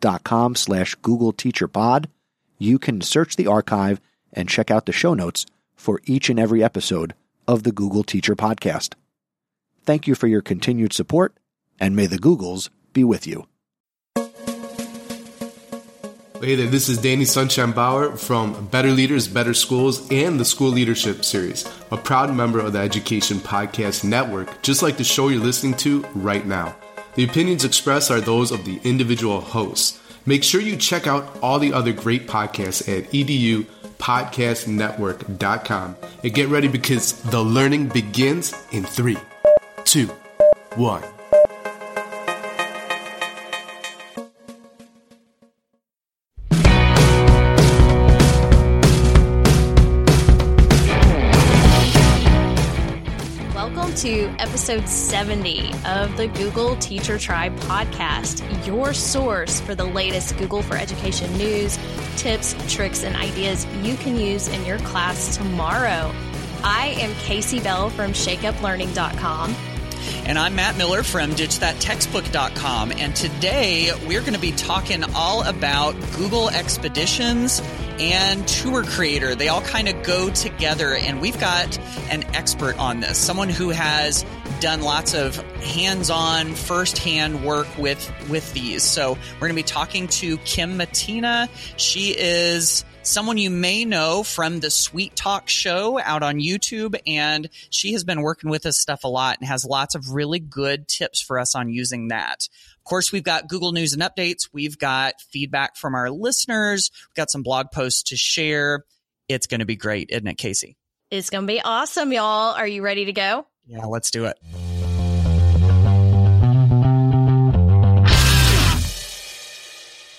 chrisnesi.com slash Google Teacher Pod, you can search the archive and check out the show notes for each and every episode of the Google Teacher Podcast. Thank you for your continued support, and may the Googles be with you. Hey there, this is Danny Sunshine Bauer from Better Leaders, Better Schools, and the School Leadership Series, a proud member of the Education Podcast Network, just like the show you're listening to right now. The opinions expressed are those of the individual hosts. Make sure you check out all the other great podcasts at edupodcastnetwork.com and get ready because the learning begins in three, two, one. To episode 70 of the Google Teacher Tribe podcast, your source for the latest Google for Education news, tips, tricks, and ideas you can use in your class tomorrow. I am Casey Bell from shakeuplearning.com. And I'm Matt Miller from ditchthattextbook.com. And today we're going to be talking all about Google Expeditions and Tour Creator. They all kind of go together. And we've got an expert on this, someone who has done lots of hands-on first-hand work with with these so we're going to be talking to Kim Mattina she is someone you may know from the Suite Talk show out on YouTube. And she has been working with this stuff a lot and has lots of really good tips for us on using that. Of course, we've got Google News and updates. We've got feedback from our listeners. We've got some blog posts to share. It's going to be great, isn't it, Casey? It's going to be awesome, y'all. Are you ready to go? Yeah, let's do it.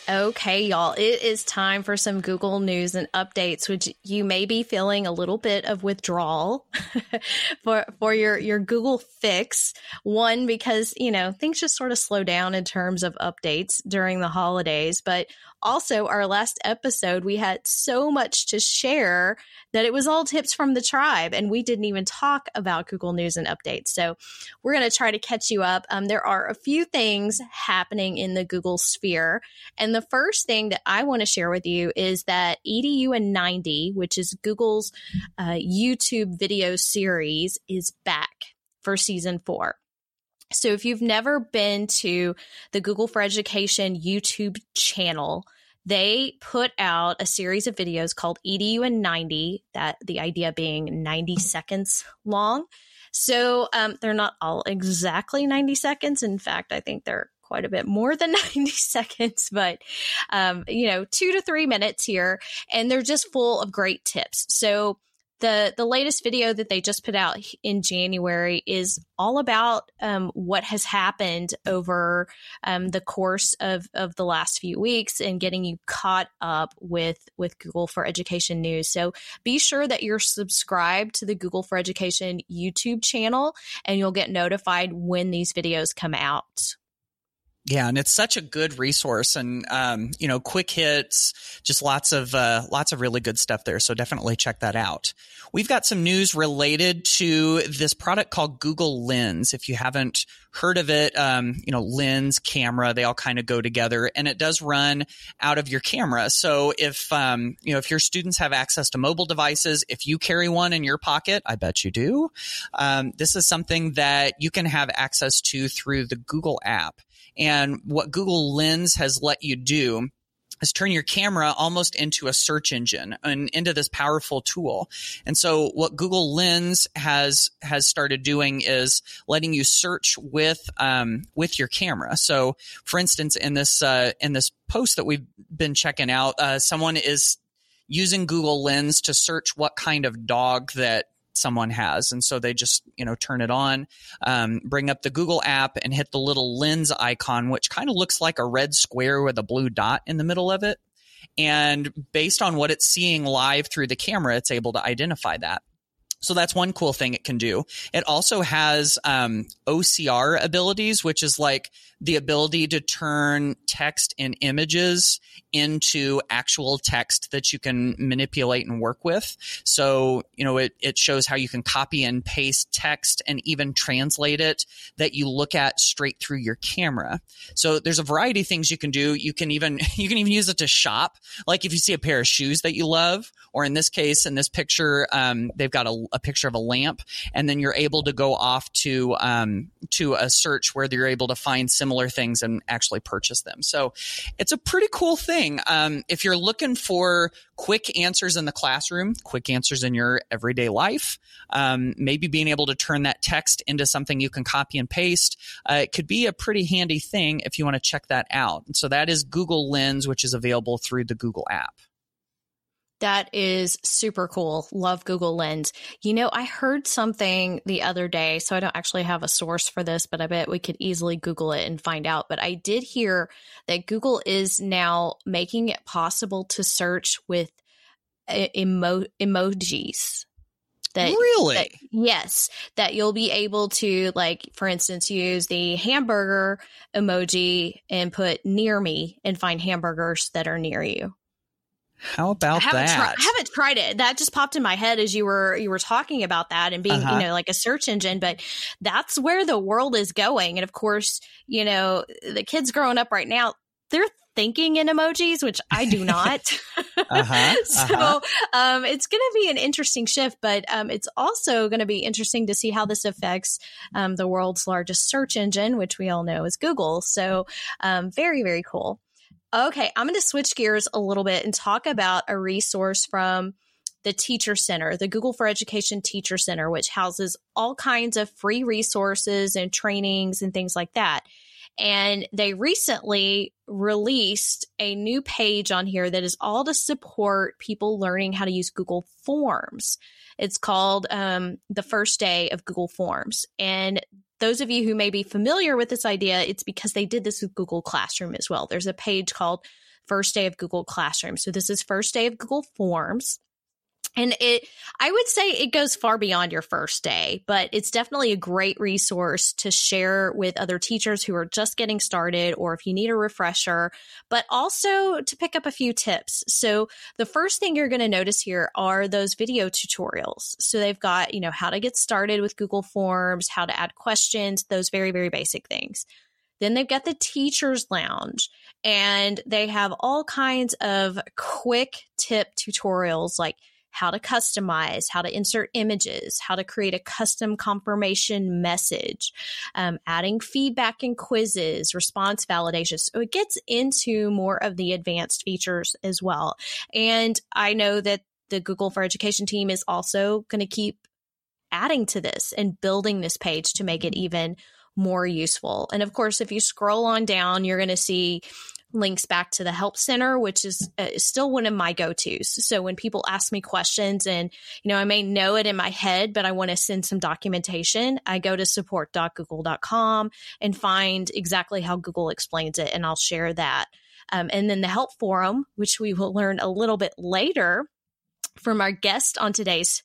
Okay, y'all, it is time for some Google news and updates, which you may be feeling a little bit of withdrawal for for your your Google fix. One because, you know, things just sort of slow down in terms of updates during the holidays, but also our last episode we had so much to share that it was all tips from the tribe and we didn't even talk about Google News and updates. So, we're going to try to catch you up. Um, there are a few things happening in the Google sphere, and the first thing that I want to share with you is that EDU in 90, which is Google's uh, YouTube video series, is back for season four. So if you've never been to the Google for Education YouTube channel, they put out a series of videos called EDU in 90, that the idea being 90 seconds long. So um, they're not all exactly 90 seconds. In fact, I think they're quite a bit more than 90 seconds, but, um, you know, two to three minutes here. And they're just full of great tips. So, the the latest video that they just put out in January is all about um, what has happened over um, the course of, of the last few weeks and getting you caught up with with Google for Education news. So be sure that you're subscribed to the Google for Education YouTube channel, and you'll get notified when these videos come out. Yeah, and it's such a good resource, and um, you know, quick hits, just lots of uh, lots of really good stuff there. So definitely check that out. We've got some news related to this product called Google Lens. If you haven't heard of it, um, you know, lens, camera, they all kind of go together, and it does run out of your camera. So if um, you know, if your students have access to mobile devices, if you carry one in your pocket, I bet you do. Um, this is something that you can have access to through the Google app. And what Google Lens has let you do is turn your camera almost into a search engine and into this powerful tool. And so what Google Lens has has started doing is letting you search with um, with your camera. So for instance, in this uh, in this post that we've been checking out, uh, someone is using Google Lens to search what kind of dog that someone has. And so they just, you know, turn it on, um, bring up the Google app and hit the little lens icon, which kind of looks like a red square with a blue dot in the middle of it. And based on what it's seeing live through the camera, it's able to identify that. So that's one cool thing it can do. It also has um, OCR abilities, which is like the ability to turn text and images into actual text that you can manipulate and work with. So, you know, it, it shows how you can copy and paste text and even translate it that you look at straight through your camera. So there's a variety of things you can do. You can even, you can even use it to shop. Like if you see a pair of shoes that you love, or in this case, in this picture, um, they've got a, a, picture of a lamp and then you're able to go off to, um, to a search where you're able to find similar things and actually purchase them. So it's a pretty cool thing. Um, if you're looking for quick answers in the classroom, quick answers in your everyday life, um, maybe being able to turn that text into something you can copy and paste, uh, it could be a pretty handy thing if you want to check that out. So that is Google Lens, which is available through the Google app. That is super cool. Love Google Lens. You know, I heard something the other day, so I don't actually have a source for this, but I bet we could easily Google it and find out. But I did hear that Google is now making it possible to search with uh, emo- emojis. That, really? That, yes, that you'll be able to, like, for instance, use the hamburger emoji and put near me and find hamburgers that are near you. How about I that? I haven't tried it. That just popped in my head as you were you were talking about that and being, uh-huh. you know, like a search engine, but that's where the world is going. And of course, you know, the kids growing up right now, they're thinking in emojis, which I do not. uh-huh, uh-huh. so um, it's going to be an interesting shift, but um, it's also going to be interesting to see how this affects um, the world's largest search engine, which we all know is Google. So um, very, very cool. Okay, I'm going to switch gears a little bit and talk about a resource from the Teacher Center, the Google for Education Teacher Center, which houses all kinds of free resources and trainings and things like that. And they recently released a new page on here that is all to support people learning how to use Google Forms. It's called um, the first day of Google Forms. And those of you who may be familiar with this idea, it's because they did this with Google Classroom as well. There's a page called First Day of Google Classroom. So this is First Day of Google Forms. And it, I would say it goes far beyond your first day, but it's definitely a great resource to share with other teachers who are just getting started or if you need a refresher, but also to pick up a few tips. So the first thing you're going to notice here are those video tutorials. So they've got, you know, how to get started with Google Forms, how to add questions, those very, very basic things. Then they've got the teacher's lounge and they have all kinds of quick tip tutorials like how to customize, how to insert images, how to create a custom confirmation message, um, adding feedback and quizzes, response validation. So it gets into more of the advanced features as well. And I know that the Google for Education team is also going to keep adding to this and building this page to make it even more useful. And of course, if you scroll on down, you're going to see links back to the help center which is uh, still one of my go-to's so when people ask me questions and you know i may know it in my head but i want to send some documentation i go to support.google.com and find exactly how google explains it and i'll share that um, and then the help forum which we will learn a little bit later from our guest on today's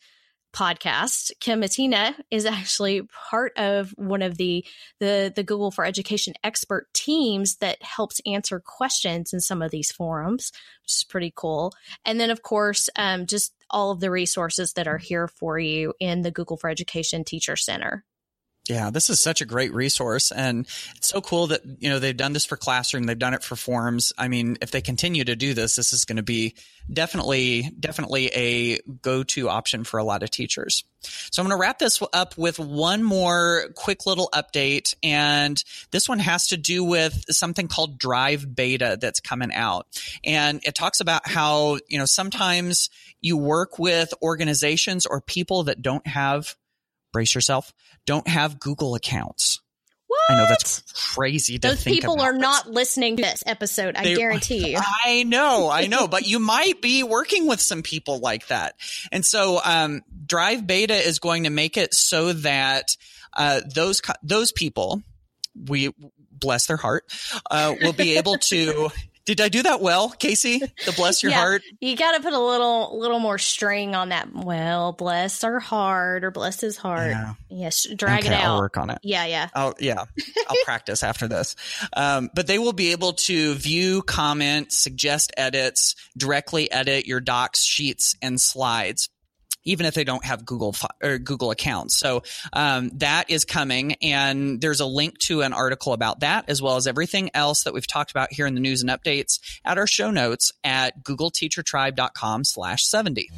podcast, Kim Mattina is actually part of one of the, the the Google for Education expert teams that helps answer questions in some of these forums, which is pretty cool. And then, of course, um, just all of the resources that are here for you in the Google for Education Teacher Center. Yeah, this is such a great resource. And it's so cool that, you know, they've done this for classroom. They've done it for forums. I mean, if they continue to do this, this is going to be definitely, definitely a go-to option for a lot of teachers. So I'm going to wrap this up with one more quick little update. And this one has to do with something called Drive Beta that's coming out. And it talks about how, you know, sometimes you work with organizations or people that don't have brace yourself, don't have Google accounts. What? I know that's crazy to Those people are not listening to this episode. I They- guarantee you. I know, I know, but you might be working with some people like that. And so, um, Drive Beta is going to make it so that, uh, those, those people, we bless their heart, uh, will be able to, did I do that well, Casey? The bless your Yeah. heart? You got to put a little, little more string on that. Well, bless our heart or bless his heart. Yeah. Yes, drag Okay, it I'll work on it. Yeah, yeah. Oh yeah, I'll practice after this. Um, but they will be able to view, comment, suggest edits, directly edit your docs, sheets, and slides. Even if they don't have Google or Google accounts, so um, that is coming, and there's a link to an article about that, as well as everything else that we've talked about here in the news and updates at our show notes at googleteachertribe.com/slash seventy.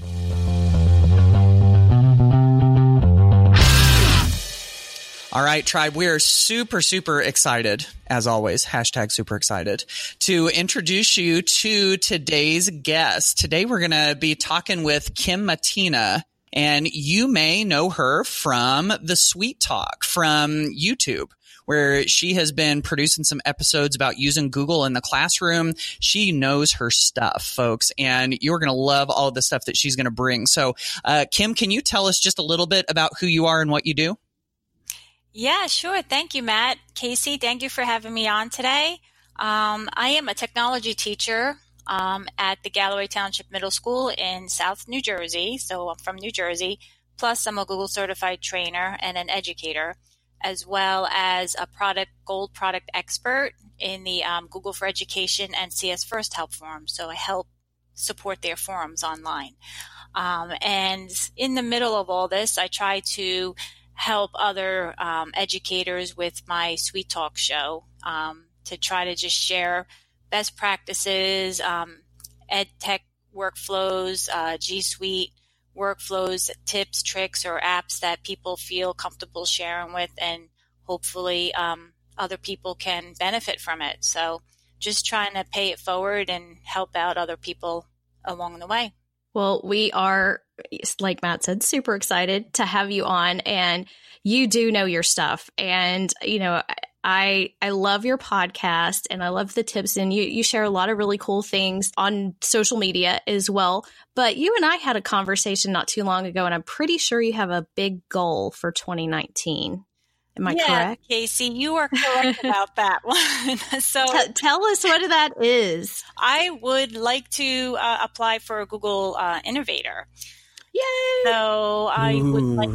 All right, tribe, we are super, super excited, as always, hashtag super excited, to introduce you to today's guest. Today we're going to be talking with Kim Mattina, and you may know her from the Suite Talk from YouTube. Where she has been producing some episodes about using Google in the classroom. She knows her stuff, folks, and you're going to love all the stuff that she's going to bring. So, uh, Kim, can you tell us just a little bit about who you are and what you do? Yeah, sure. Thank you, Matt. Casey, thank you for having me on today. Um, I am a technology teacher um, at the Galloway Township Middle School in South New Jersey. So I'm from New Jersey. Plus, I'm a Google certified trainer and an educator, as well as a product gold product expert in the um, Google for Education and CS First Help forums. So I help support their forums online. Um, and in the middle of all this, I try to help other um, educators with my Suite Talk show um, to try to just share best practices, um, ed tech workflows, uh, G Suite workflows, tips, tricks, or apps that people feel comfortable sharing with, and hopefully um, other people can benefit from it. So just trying to pay it forward and help out other people along the way. Well, we are, like Matt said, super excited to have you on, and you do know your stuff. And you know, I I love your podcast, and I love the tips, and you you share a lot of really cool things on social media as well. But you and I had a conversation not too long ago, and I'm pretty sure you have a big goal for 2019. Am I yeah, correct? Casey, you are correct about that one. so T- tell us what that is. I would like to uh, apply for a Google uh, Innovator. Yay! So I would like,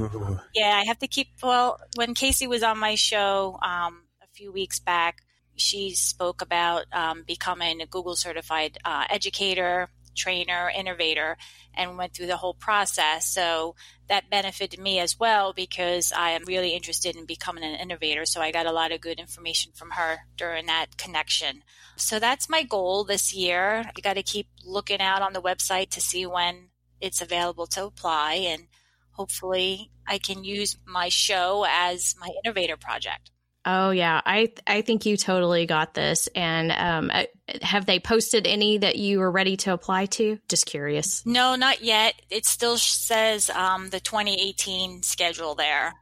yeah, I have to keep. Well, when Casey was on my show um, a few weeks back, she spoke about um, becoming a Google certified uh, educator, trainer, innovator, and went through the whole process. So that benefited me as well because I am really interested in becoming an innovator. So I got a lot of good information from her during that connection. So that's my goal this year. I got to keep looking out on the website to see when it's available to apply and hopefully I can use my show as my innovator project. Oh yeah, I I think you totally got this. And um, uh, have they posted any that you are ready to apply to? Just curious. No, not yet. It still says um, the 2018 schedule there.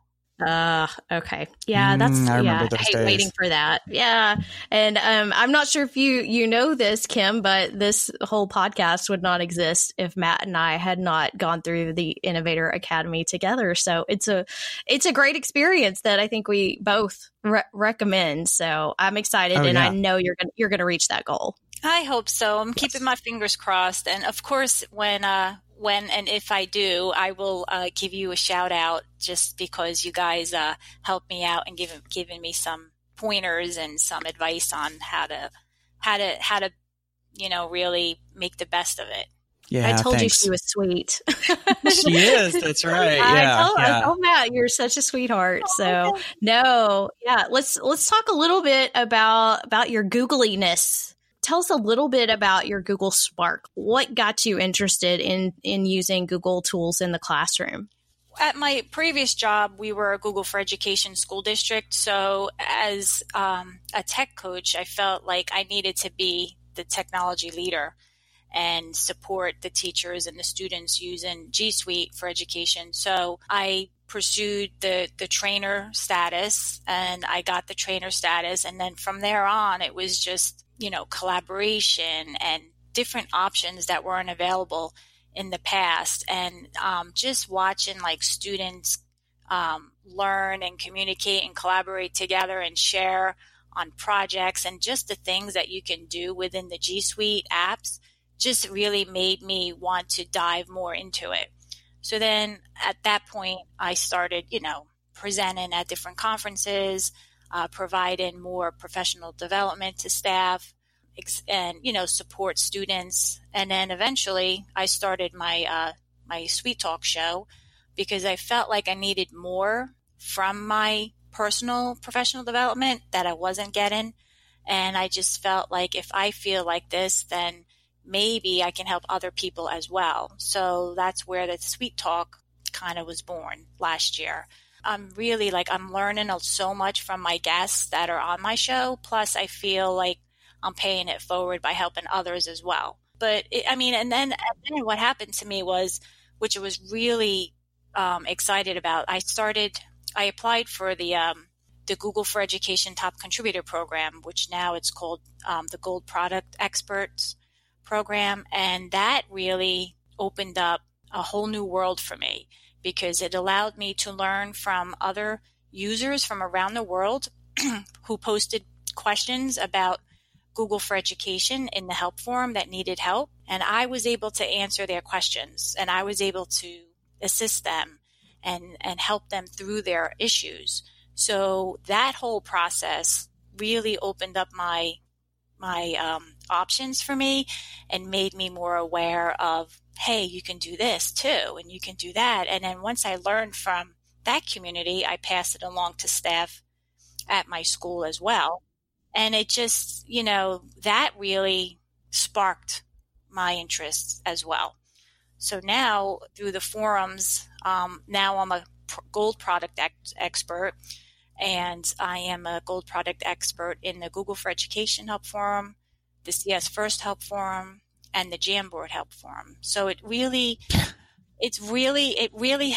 Uh, okay, yeah, that's Mm, I remember yeah. I those hate days. waiting for that. Yeah, and um, I'm not sure if you you know this, Kim, but this whole podcast would not exist if Matt and I had not gone through the Innovator Academy together. So it's a it's a great experience that I think we both re- recommend. So I'm excited, Oh, and I know you're gonna you're gonna reach that goal. I hope so. I'm keeping my fingers crossed. And of course, when uh, when and if I do, I will uh, give you a shout out just because you guys uh, helped me out and given given me some pointers and some advice on how to how to how to you know really make the best of it. Yeah, I told thanks. you she was sweet. she is. That's right. I Yeah, told, I yeah. told Matt you're such a sweetheart. So no, yeah. Let's let's talk a little bit about about your googliness. Tell us a little bit about your Google Spark. What got you interested in in using Google tools in the classroom? At my previous job, we were a Google for Education school district. So, as um, a tech coach, I felt like I needed to be the technology leader. and support the teachers and the students using G Suite for education. So I pursued the the trainer status and I got the trainer status and then from there on it was just you know collaboration and different options that weren't available in the past and um, just watching like students um, learn and communicate and collaborate together and share on projects and just the things that you can do within the G Suite apps just really made me want to dive more into it. So then at that point, I started, you know, presenting at different conferences, uh, providing more professional development to staff, and you know, support students. And then eventually, I started my uh, my Suite Talk show because I felt like I needed more from my personal professional development that I wasn't getting. And I just felt like if I feel like this, then maybe I can help other people as well. So that's where the Suite Talk kind of was born last year. I'm really like, I'm learning so much from my guests that are on my show. Plus, I feel like I'm paying it forward by helping others as well. But it, I mean, and then, and then what happened to me was, which I was really um, excited about, I started, I applied for the, um, the Google for Education Top Contributor Program, which now it's called um, the Gold Product Experts program. And that really opened up a whole new world for me because it allowed me to learn from other users from around the world who posted questions about Google for Education in the help forum that needed help. And I was able to answer their questions and I was able to assist them and, and help them through their issues. So that whole process really opened up my my um, options for me and made me more aware of hey you can do this too and you can do that. And then once i learned from that community i passed it along to staff at my school as well. And it just you know that really sparked my interests as well. So now through the forums um, now i'm a gold product ex- expert and I am a gold product expert in the Google for Education Help Forum, the CS First Help Forum, and the Jamboard Help Forum. So it really, it's really, it really,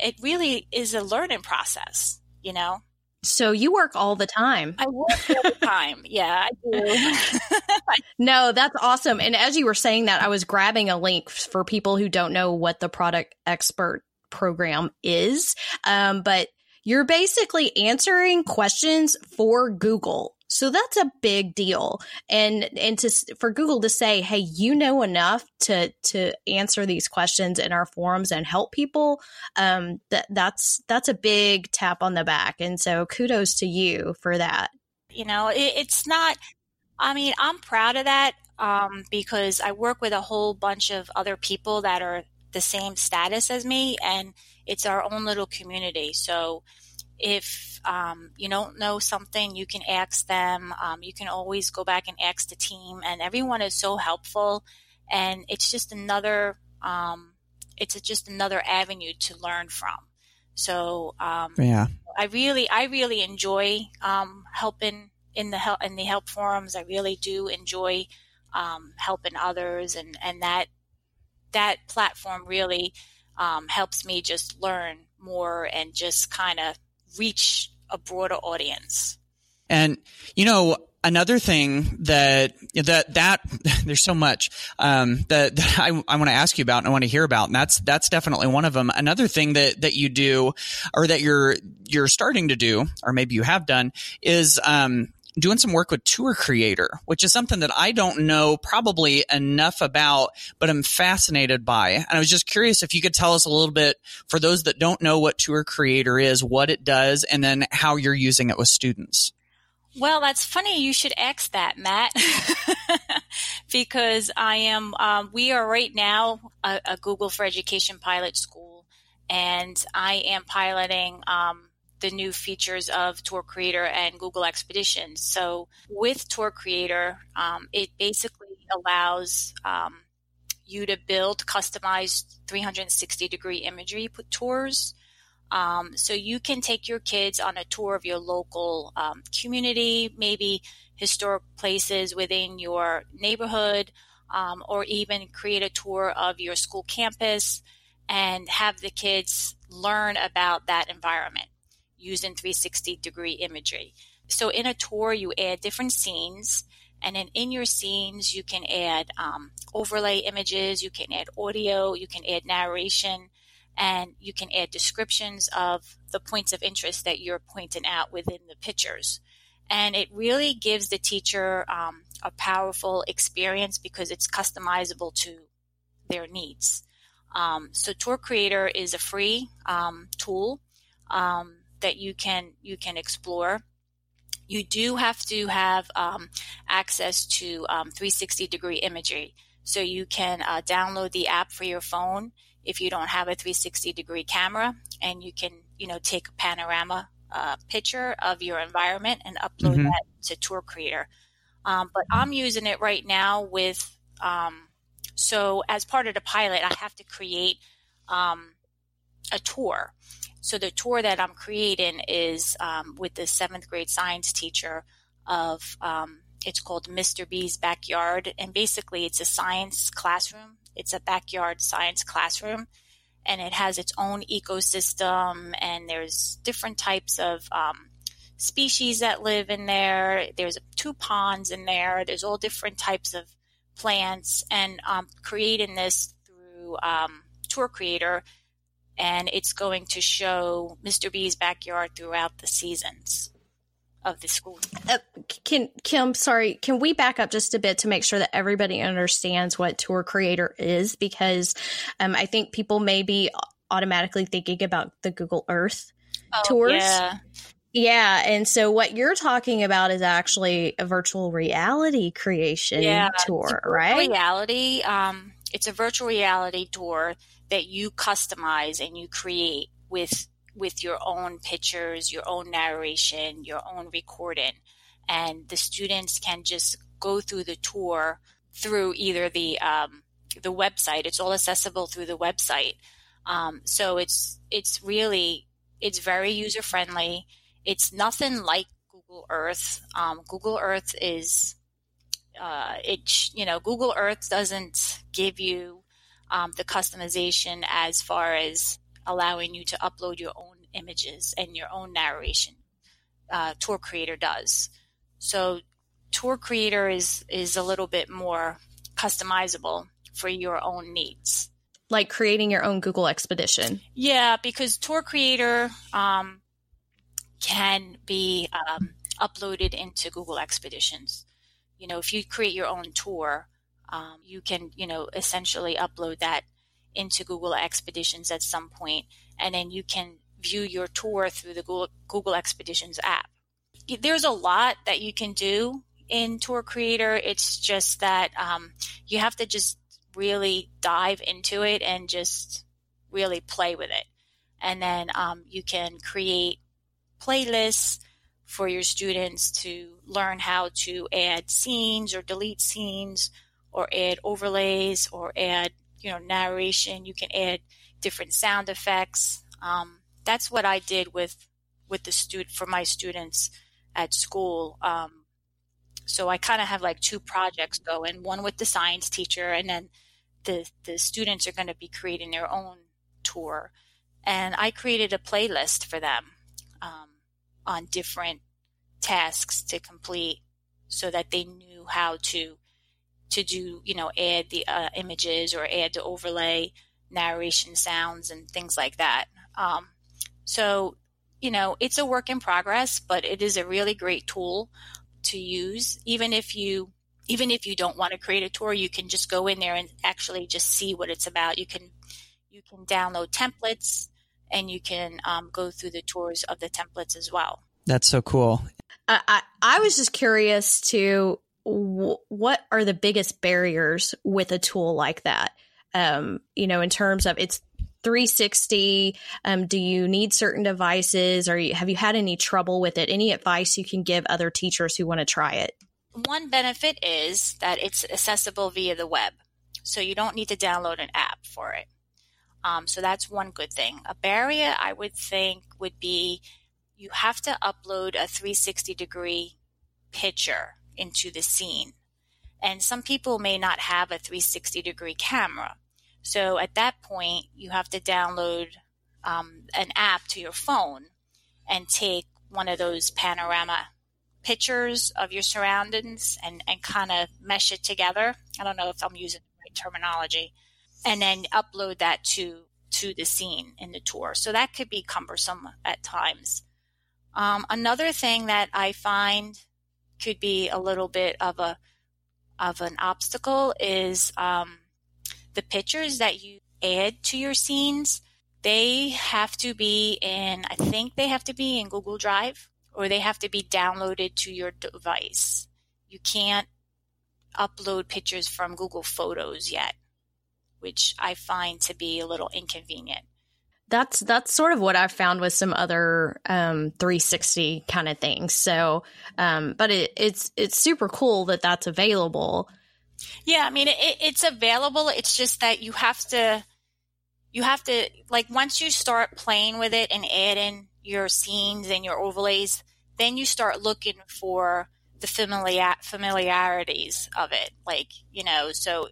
it really is a learning process, you know? So you work all the time. I work all the time. Yeah, I do. no, that's awesome. And as you were saying that, I was grabbing a link for people who don't know what the product expert program is. Um, but you're basically answering questions for Google. So that's a big deal. And and to for Google to say, "Hey, you know enough to to answer these questions in our forums and help people." Um that that's that's a big tap on the back. And so kudos to you for that. You know, it, it's not I mean, I'm proud of that um, because I work with a whole bunch of other people that are the same status as me, and it's our own little community. So if um, you don't know something, you can ask them. Um, you can always go back and ask the team, and everyone is so helpful. And it's just another, um, it's just another avenue to learn from. So um, yeah, I really, I really enjoy um, helping in the help in the help forums. I really do enjoy um, helping others, and and that that platform really helps me just learn more and just kind of reach a broader audience. And, you know, another thing that that that there's so much um, that, that I, I want to ask you about and I want to hear about, and that's that's definitely one of them. Another thing that that you do, or that you're you're starting to do, or maybe you have done, is um, doing some work with Tour Creator, which is something that I don't know probably enough about, but I'm fascinated by. And I was just curious if you could tell us a little bit for those that don't know what Tour Creator is, what it does, and then how you're using it with students. Well, that's funny. You should ask that, Matt, because I am. Um, we are right now a, a, Google for Education pilot school, and I am piloting um, the new features of Tour Creator and Google Expeditions. So with Tour Creator, um, it basically allows um, you to build customized 360 degree imagery tours. Um, so you can take your kids on a tour of your local um, community, maybe historic places within your neighborhood. um, or even create a tour of your school campus and have the kids learn about that environment using 360 degree imagery. So in a tour, you add different scenes and then in your scenes, you can add um, overlay images, you can add audio, you can add narration, and you can add descriptions of the points of interest that you're pointing out within the pictures. And it really gives the teacher um, a powerful experience because it's customizable to their needs. Um, so Tour Creator is a free um, tool um, that you can you can explore. You do have to have um, access to um, 360 degree imagery. So you can uh, download the app for your phone if you don't have a 360 degree camera, and you can you know take a panorama uh, picture of your environment and upload mm-hmm. that to Tour Creator. Um, but I'm using it right now with um, so as part of the pilot, I have to create um, a tour. So the tour that I'm creating is um, with the seventh grade science teacher of um, it's called Mr. B's Backyard, and basically it's a science classroom. It's a backyard science classroom, and it has its own ecosystem, and there's different types of um, species that live in there. There's two ponds in there. There's all different types of plants, and um, creating this through um, Tour Creator and it's going to show Mr. B's backyard throughout the seasons of the school. Uh, can Kim, sorry, can we back up just a bit to make sure that everybody understands what Tour Creator is? Because um, I think people may be automatically thinking about the Google Earth oh, tours. Yeah. Yeah, and so what you're talking about is actually a virtual reality creation yeah, tour, right? Reality. Um, it's a virtual reality tour that you customize and you create with with your own pictures, your own narration, your own recording. And the students can just go through the tour through either the um, the website. It's all accessible through the website. Um, so it's it's really it's very user friendly. It's nothing like Google Earth. Um, Google Earth is uh, it you know Google Earth doesn't give you um, the customization as far as allowing you to upload your own images and your own narration. Uh, Tour Creator does. So Tour Creator is is a little bit more customizable for your own needs. Like creating your own Google Expedition. Yeah, because Tour Creator um, can be um, uploaded into Google Expeditions. You know, if you create your own tour, um, you can, you know, essentially upload that into Google Expeditions at some point, and then you can view your tour through the Google, Google Expeditions app. There's a lot that you can do in Tour Creator. It's just that um, you have to just really dive into it and just really play with it. And then um, you can create playlists for your students to learn how to add scenes or delete scenes or add overlays or add you know narration. You can add different sound effects. Um, that's what i did with with the student for my students at school. Um, so i kind of have like two projects going one with the science teacher and then the the students are going to be creating their own tour. And i created a playlist for them um, on different tasks to complete so that they knew how to to do, you know, add the uh, images or add the overlay narration sounds and things like that. Um, so, you know, it's a work in progress, but it is a really great tool to use. Even if you, even if you don't want to create a tour, you can just go in there and actually just see what it's about. You can, you can download templates and you can um, go through the tours of the templates as well. That's so cool. I, I, I was just curious to what are the biggest barriers with a tool like that? Um, you know, in terms of it's 360 um, do you need certain devices? Or have you had any trouble with it? Any advice you can give other teachers who want to try it? One benefit is that it's accessible via the web so you don't need to download an app for it. Um, so that's one good thing. A barrier i would think would be you have to upload a 360 degree picture into the scene. And some people may not have a 360 degree camera. So at that point, you have to download um, an app to your phone and take one of those panorama pictures of your surroundings and, and kind of mesh it together. I don't know if I'm using the right terminology. And then upload that to to the scene in the tour. So that could be cumbersome at times. Um, another thing that I find could be a little bit of a of an obstacle is um, the pictures that you add to your scenes. They have to be in. I think they have to be in Google Drive or they have to be downloaded to your device. You can't upload pictures from Google Photos yet, which I find to be a little inconvenient. That's that's sort of what I've found with some other um, 360 kind of things. So, um, but it, it's it's super cool that that's available. Yeah, I mean it, it's available. It's just that you have to you have to like once you start playing with it and adding your scenes and your overlays, then you start looking for the familiar familiarities of it. Like, you know, so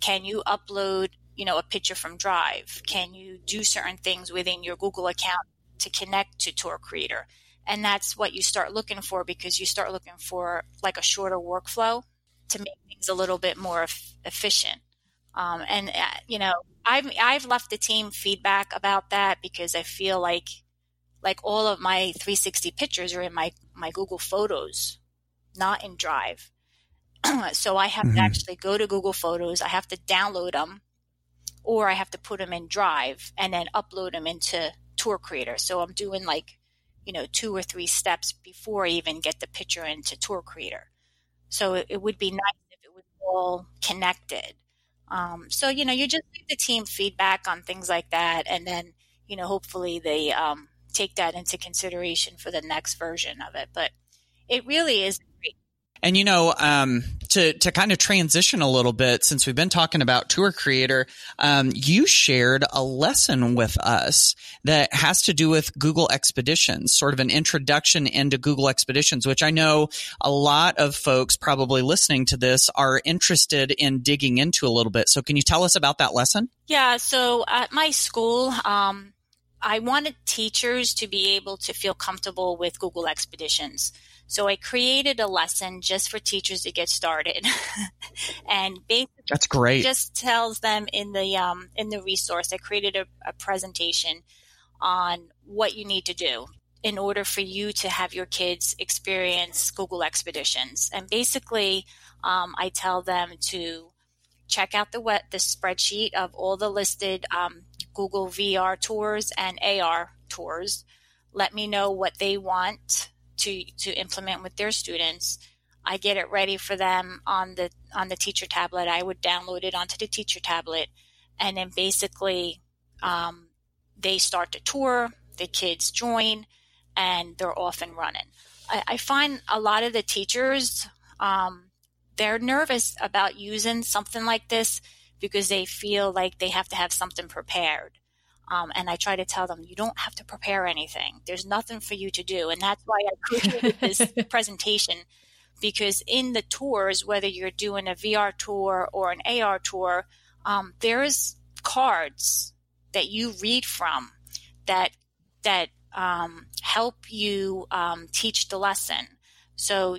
can you upload, you know, a picture from Drive? Can you do certain things within your Google account to connect to Tour Creator? And that's what you start looking for because you start looking for like a shorter workflow to make things a little bit more efficient. Um, and uh, you know, I've I've left the team feedback about that because I feel like like all of my 360 pictures are in my, my Google Photos, not in Drive. so I have mm-hmm. to actually go to Google Photos. I have to download them or I have to put them in Drive and then upload them into Tour Creator. So I'm doing like, you know, two or three steps before I even get the picture into Tour Creator. So it, it would be nice if it was all connected. Um, so, you know, you just give the team feedback on things like that. And then, you know, hopefully they, um, take that into consideration for the next version of it. But it really is great. And you know, um, to to kind of transition a little bit, since we've been talking about Tour Creator, um, you shared a lesson with us that has to do with Google Expeditions, sort of an introduction into Google Expeditions, which I know a lot of folks probably listening to this are interested in digging into a little bit. So, can you tell us about that lesson? Yeah. So at my school, um, I wanted teachers to be able to feel comfortable with Google Expeditions. So I created a lesson just for teachers to get started, and basically that's great. Just tells them in the um, in the resource. I created a, a presentation on what you need to do in order for you to have your kids experience Google Expeditions. And basically, um, I tell them to check out the wet the spreadsheet of all the listed um, Google VR tours and AR tours. Let me know what they want to, to implement with their students. I get it ready for them on the on the teacher tablet. I would download it onto the teacher tablet, and then basically um, they start the tour. The kids join, and they're off and running. I, I find a lot of the teachers um, they're nervous about using something like this because they feel like they have to have something prepared. Um, and I try to tell them, you don't have to prepare anything. There's nothing for you to do. And that's why I created this presentation because in the tours, whether you're doing a VR tour or an AR tour, um, there's cards that you read from that, that, um, help you, um, teach the lesson. So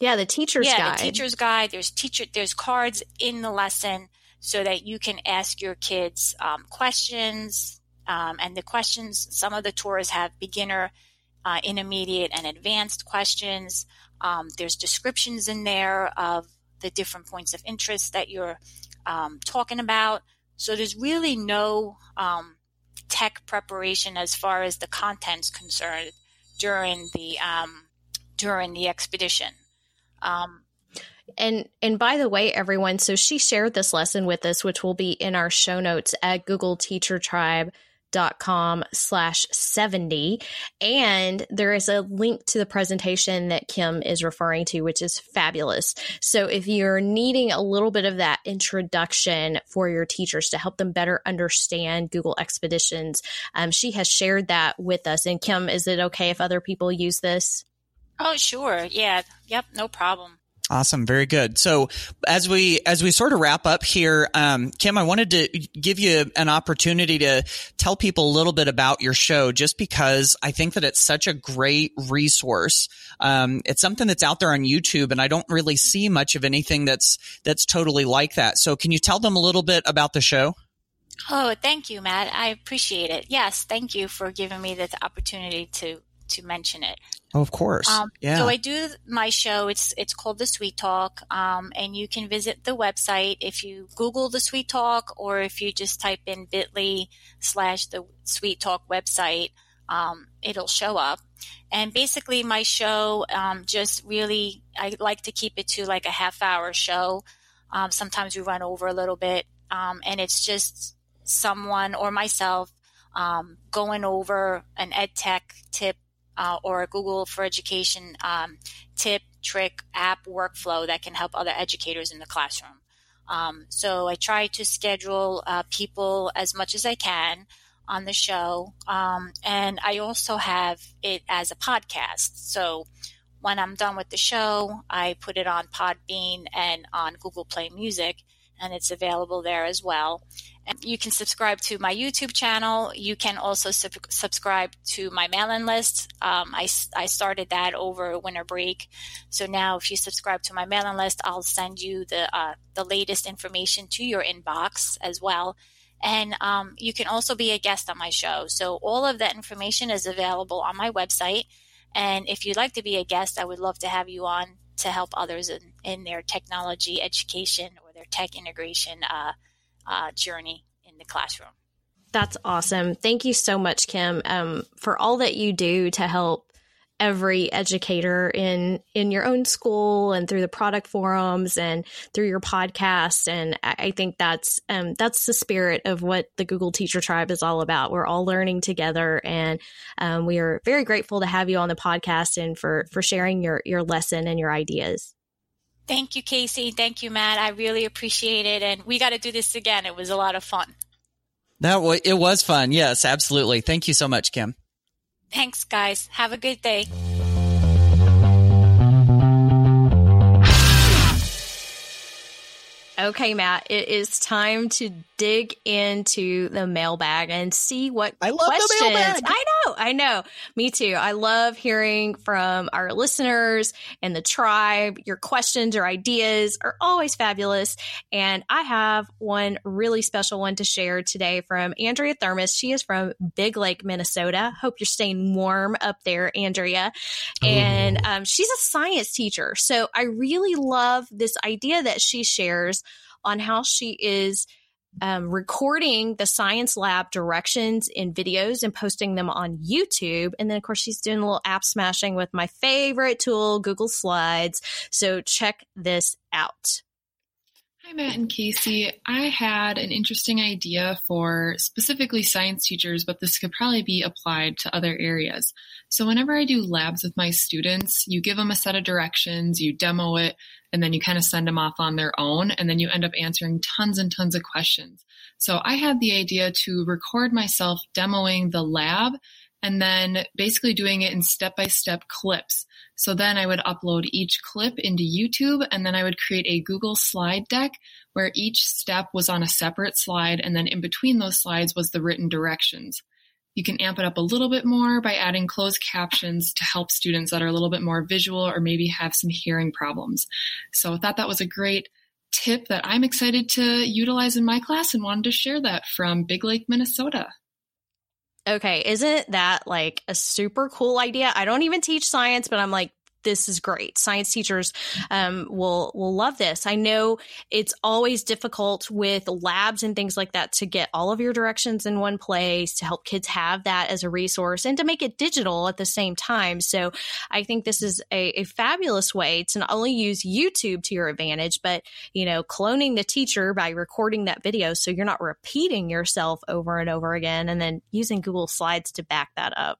yeah, the teacher's yeah, guide. the teacher's guide. There's teacher. There's cards in the lesson so that you can ask your kids um, questions. Um, and the questions, some of the tours have beginner, uh, intermediate, and advanced questions. Um, there's descriptions in there of the different points of interest that you're um, talking about. So there's really no um, tech preparation as far as the content's concerned during the um, during the expedition. Um, and and by the way, everyone, so she shared this lesson with us, which will be in our show notes at Google Teacher Tribe dot com slash 70 and there is a link to the presentation that kim is referring to which is fabulous. So if you're needing a little bit of that introduction for your teachers to help them better understand google expeditions um, she has shared that with us. And kim is it okay if other people use this? Oh sure. Yeah. Yep. No problem Awesome. Very good. So as we, as we sort of wrap up here, um, Kim, I wanted to give you an opportunity to tell people a little bit about your show just because I think that it's such a great resource. Um, it's something that's out there on YouTube and I don't really see much of anything that's, that's totally like that. So can you tell them a little bit about the show? Oh, thank you, Matt. I appreciate it. Yes, thank you for giving me this opportunity to to mention it. Oh, of course. Um, yeah. So I do my show. It's it's called the Suite Talk, um, and you can visit the website if you Google the Suite Talk, or if you just type in Bitly slash the Suite Talk website, um, it'll show up. And basically, my show um, just really I like to keep it to like a half hour show. Um, sometimes we run over a little bit, um, and it's just someone or myself going over an ed tech tip uh, or a Google for Education um, tip, trick, app, workflow that can help other educators in the classroom. Um, so I try to schedule uh, people as much as I can on the show. Um, and I also have it as a podcast. So when I'm done with the show, I put it on Podbean and on Google Play Music, and it's available there as well. And you can subscribe to my YouTube channel. You can also sub- subscribe to my mailing list. Um, I, I started that over winter break. So now if you subscribe to my mailing list, I'll send you the, uh, the latest information to your inbox as well. And um, you can also be a guest on my show. So all of that information is available on my website. And if you'd like to be a guest, I would love to have you on to help others in, in their technology education or their tech integration uh, uh, journey in the classroom. That's awesome. Thank you so much, Kim, um, for all that you do to help every educator in in your own school and through the product forums and through your podcast and i think that's um, that's the spirit of what the google teacher tribe is all about we're all learning together and um, we are very grateful to have you on the podcast and for for sharing your your lesson and your ideas Thank you, Kasey. Thank you, Matt. I really appreciate it. And we got to do this again. It was a lot of fun. That was, it was fun. Yes, absolutely. Thank you so much, Kim. Thanks, guys. Have a good day. Okay, Matt, it is time to dig into the mailbag and see what I love questions. The mailbag. I know, I know. Me too. I love hearing from our listeners and the tribe. Your questions or ideas are always fabulous. And I have one really special one to share today from Andrea Thermos. She is from Big Lake, Minnesota. Hope you're staying warm up there, Andrea. And oh. um, she's a science teacher. So I really love this idea that she shares on how she is um, recording the science lab directions in videos and posting them on YouTube. And then, of course, she's doing a little app smashing with my favorite tool, Google Slides. So check this out. Hi, Matt and Kasey. I had an interesting idea for specifically science teachers, but this could probably be applied to other areas. So, whenever I do labs with my students, you give them a set of directions, you demo it, and then you kind of send them off on their own, and then you end up answering tons and tons of questions. So, I had the idea to record myself demoing the lab and then basically doing it in step by step clips. So then I would upload each clip into YouTube and then I would create a Google slide deck where each step was on a separate slide and then in between those slides was the written directions. You can amp it up a little bit more by adding closed captions to help students that are a little bit more visual or maybe have some hearing problems. So I thought that was a great tip that I'm excited to utilize in my class and wanted to share that from Big Lake, Minnesota. Okay, isn't that like a super cool idea? I don't even teach science, but I'm like, this is great. Science teachers um, will will love this. I know it's always difficult with labs and things like that to get all of your directions in one place to help kids have that as a resource and to make it digital at the same time. So I think this is a, a fabulous way to not only use YouTube to your advantage, but you know, cloning the teacher by recording that video so you're not repeating yourself over and over again, and then using Google Slides to back that up.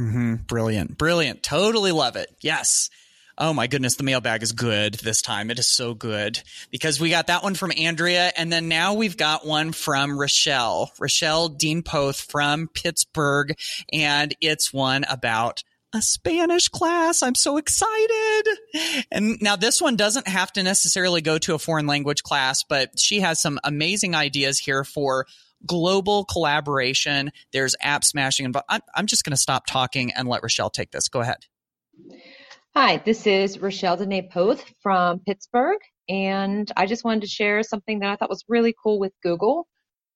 Mm-hmm. Brilliant. Brilliant. Totally love it. Yes. Oh my goodness, the mailbag is good this time. It is so good because we got that one from Andrea, and then now we've got one from Rachelle, Rachelle Dene Poth from Pittsburgh, and it's one about a Spanish class. I'm so excited. And now this one doesn't have to necessarily go to a foreign language class, but she has some amazing ideas here for global collaboration. There's app smashing. But I'm, I'm just going to stop talking and let Rachelle take this. Go ahead. Hi, this is Rachelle Dene Poth from Pittsburgh, and I just wanted to share something that I thought was really cool with Google.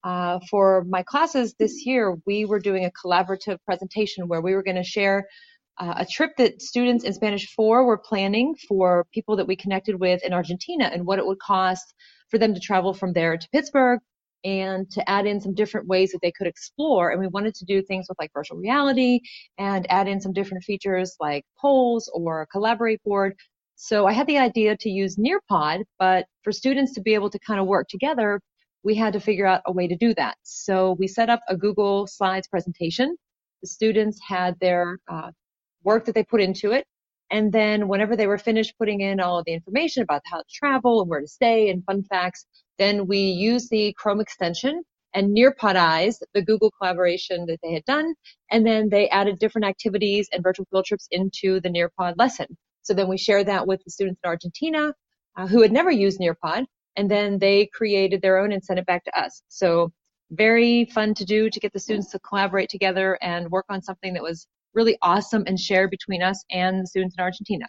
Uh, for my classes this year, we were doing a collaborative presentation where we were going to share uh, a trip that students in Spanish 4 were planning for people that we connected with in Argentina and what it would cost for them to travel from there to Pittsburgh and to add in some different ways that they could explore. And we wanted to do things with like virtual reality and add in some different features like polls or a collaborate board. So I had the idea to use Nearpod, but for students to be able to kind of work together, we had to figure out a way to do that. So we set up a Google Slides presentation. The students had their uh, work that they put into it. And then whenever they were finished putting in all the information about how to travel and where to stay and fun facts, then we used the Chrome extension and Nearpodized the Google collaboration that they had done. And then they added different activities and virtual field trips into the Nearpod lesson. So then we shared that with the students in Argentina uh, who had never used Nearpod. And then they created their own and sent it back to us. So very fun to do to get the students to collaborate together and work on something that was really awesome and shared between us and the students in Argentina.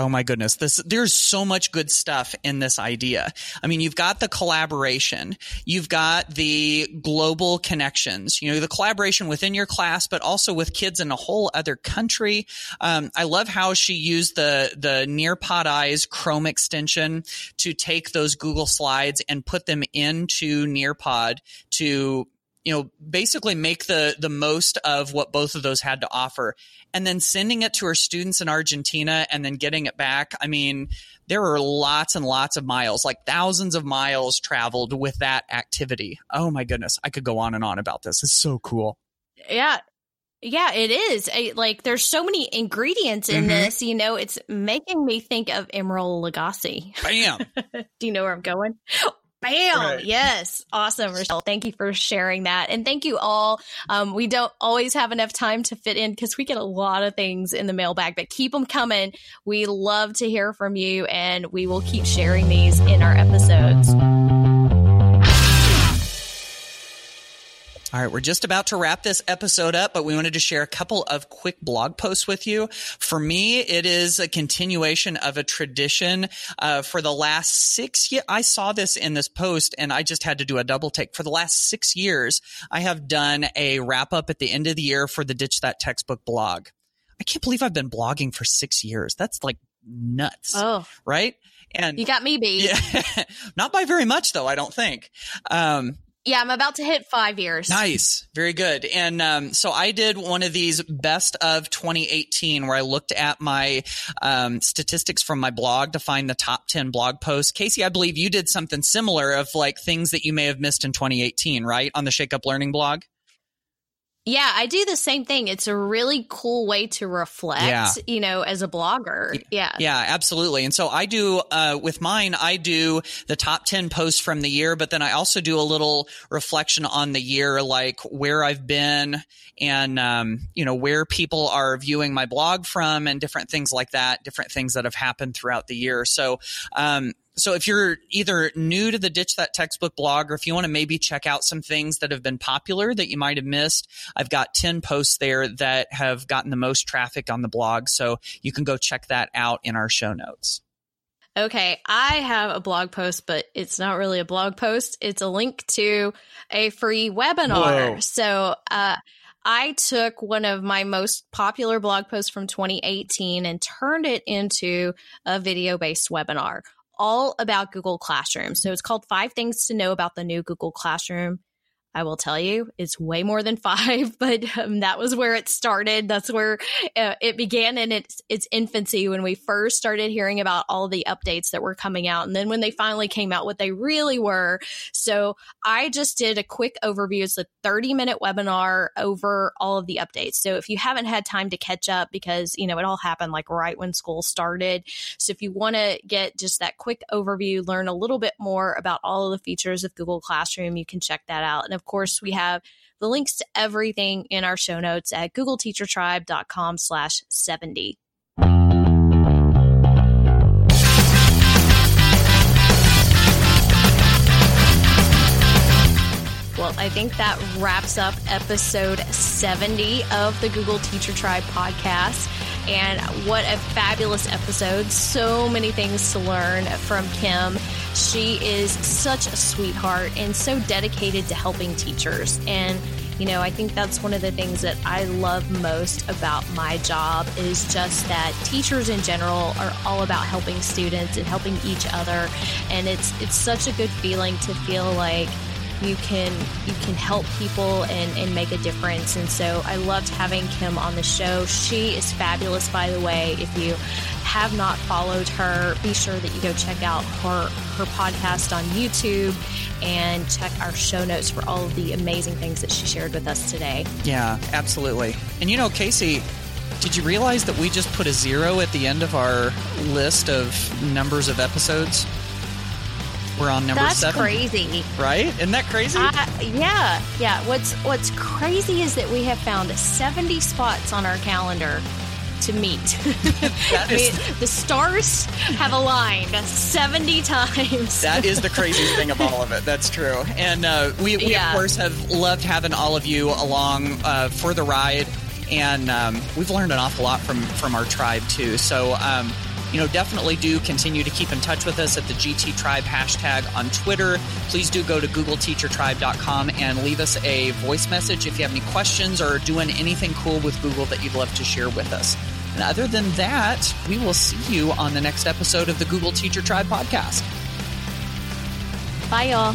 Oh my goodness. This, there's so much good stuff in this idea. I mean, you've got the collaboration. You've got the global connections, you know, the collaboration within your class, but also with kids in a whole other country. Um, I love how she used the, the Nearpodize Chrome extension to take those Google slides and put them into Nearpod to you know, basically make the the most of what both of those had to offer, and then sending it to her students in Argentina and then getting it back. I mean, there are lots and lots of miles, like thousands of miles traveled with that activity. Oh my goodness, I could go on and on about this. It's so cool. Yeah, yeah, it is. I, like there's so many ingredients in mm-hmm. this, you know, it's making me think of Emeril Lagasse. Bam. Do you know where I'm going? Bam! Right. Yes, awesome, Rachelle. Thank you for sharing that, and thank you all. Um, we don't always have enough time to fit in because we get a lot of things in the mailbag, but keep them coming. We love to hear from you, and we will keep sharing these in our episodes. All right, we're just about to wrap this episode up, but we wanted to share a couple of quick blog posts with you. For me, it is a continuation of a tradition. Uh, for the last six years, I saw this in this post and I just had to do a double take. For the last six years, I have done a wrap up at the end of the year for the Ditch That Textbook blog. I can't believe I've been blogging for six years. That's like nuts. Oh, right. And you got me beat. Yeah, not by very much though. I don't think. Um, yeah, I'm about to hit five years. Nice. Very good. And um, so I did one of these best of 2018 where I looked at my um, statistics from my blog to find the top 10 blog posts. Kasey, I believe you did something similar of like things that you may have missed in 2018, right? On the Shake Up Learning blog? Yeah, I do the same thing. It's a really cool way to reflect, yeah. you know, as a blogger. Yeah. Yeah, absolutely. And so I do, uh, with mine, I do the top 10 posts from the year, but then I also do a little reflection on the year, like where I've been and, um, you know, where people are viewing my blog from and different things like that, different things that have happened throughout the year. So, um, so if you're either new to the Ditch That Textbook blog or if you want to maybe check out some things that have been popular that you might have missed, I've got 10 posts there that have gotten the most traffic on the blog. So you can go check that out in our show notes. Okay, I have a blog post, but it's not really a blog post. It's a link to a free webinar. Whoa. So, uh, I took one of my most popular blog posts from 2018 and turned it into a video based webinar all about Google Classroom. So it's called Five Things to Know About the New Google Classroom. I will tell you, it's way more than five, but um, that was where it started. That's where uh, it began in its its infancy when we first started hearing about all the updates that were coming out, and then when they finally came out, what they really were. So I just did a quick overview. It's a thirty minute webinar over all of the updates. So if you haven't had time to catch up, because you know it all happened like right when school started, so if you want to get just that quick overview, learn a little bit more about all of the features of Google Classroom, you can check that out. And of course, we have the links to everything in our show notes at googleteachertribe.com slash 70. Well, I think that wraps up episode 70 of the Google Teacher Tribe podcast. And what a fabulous episode. So many things to learn from Kim. She is such a sweetheart and so dedicated to helping teachers. And you know, I think that's one of the things that I love most about my job is just that teachers in general are all about helping students and helping each other. And it's it's such a good feeling to feel like you can you can help people and, and make a difference. And so I loved having Kim on the show. She is fabulous, by the way. If you have not followed her, be sure that you go check out her her podcast on YouTube and check our show notes for all of the amazing things that she shared with us today. Yeah, absolutely. And you know, Kasey, did you realize that we just put a zero at the end of our list of numbers of episodes? We're on number That's seven. crazy. Right? Isn't that crazy? Uh, yeah, yeah. What's What's crazy is that we have found 70 spots on our calendar to meet. Is- the stars have aligned 70 times. That is the craziest thing of all of it. That's true. And uh, we, we Yeah. of course, have loved having all of you along uh, for the ride. And um, we've learned an awful lot from, from our tribe, too. So, um, you know, definitely do continue to keep in touch with us at the GT Tribe hashtag on Twitter. Please do go to googleteachertribe.com and leave us a voice message if you have any questions or doing anything cool with Google that you'd love to share with us. And other than that, we will see you on the next episode of the Google Teacher Tribe podcast. Bye, y'all.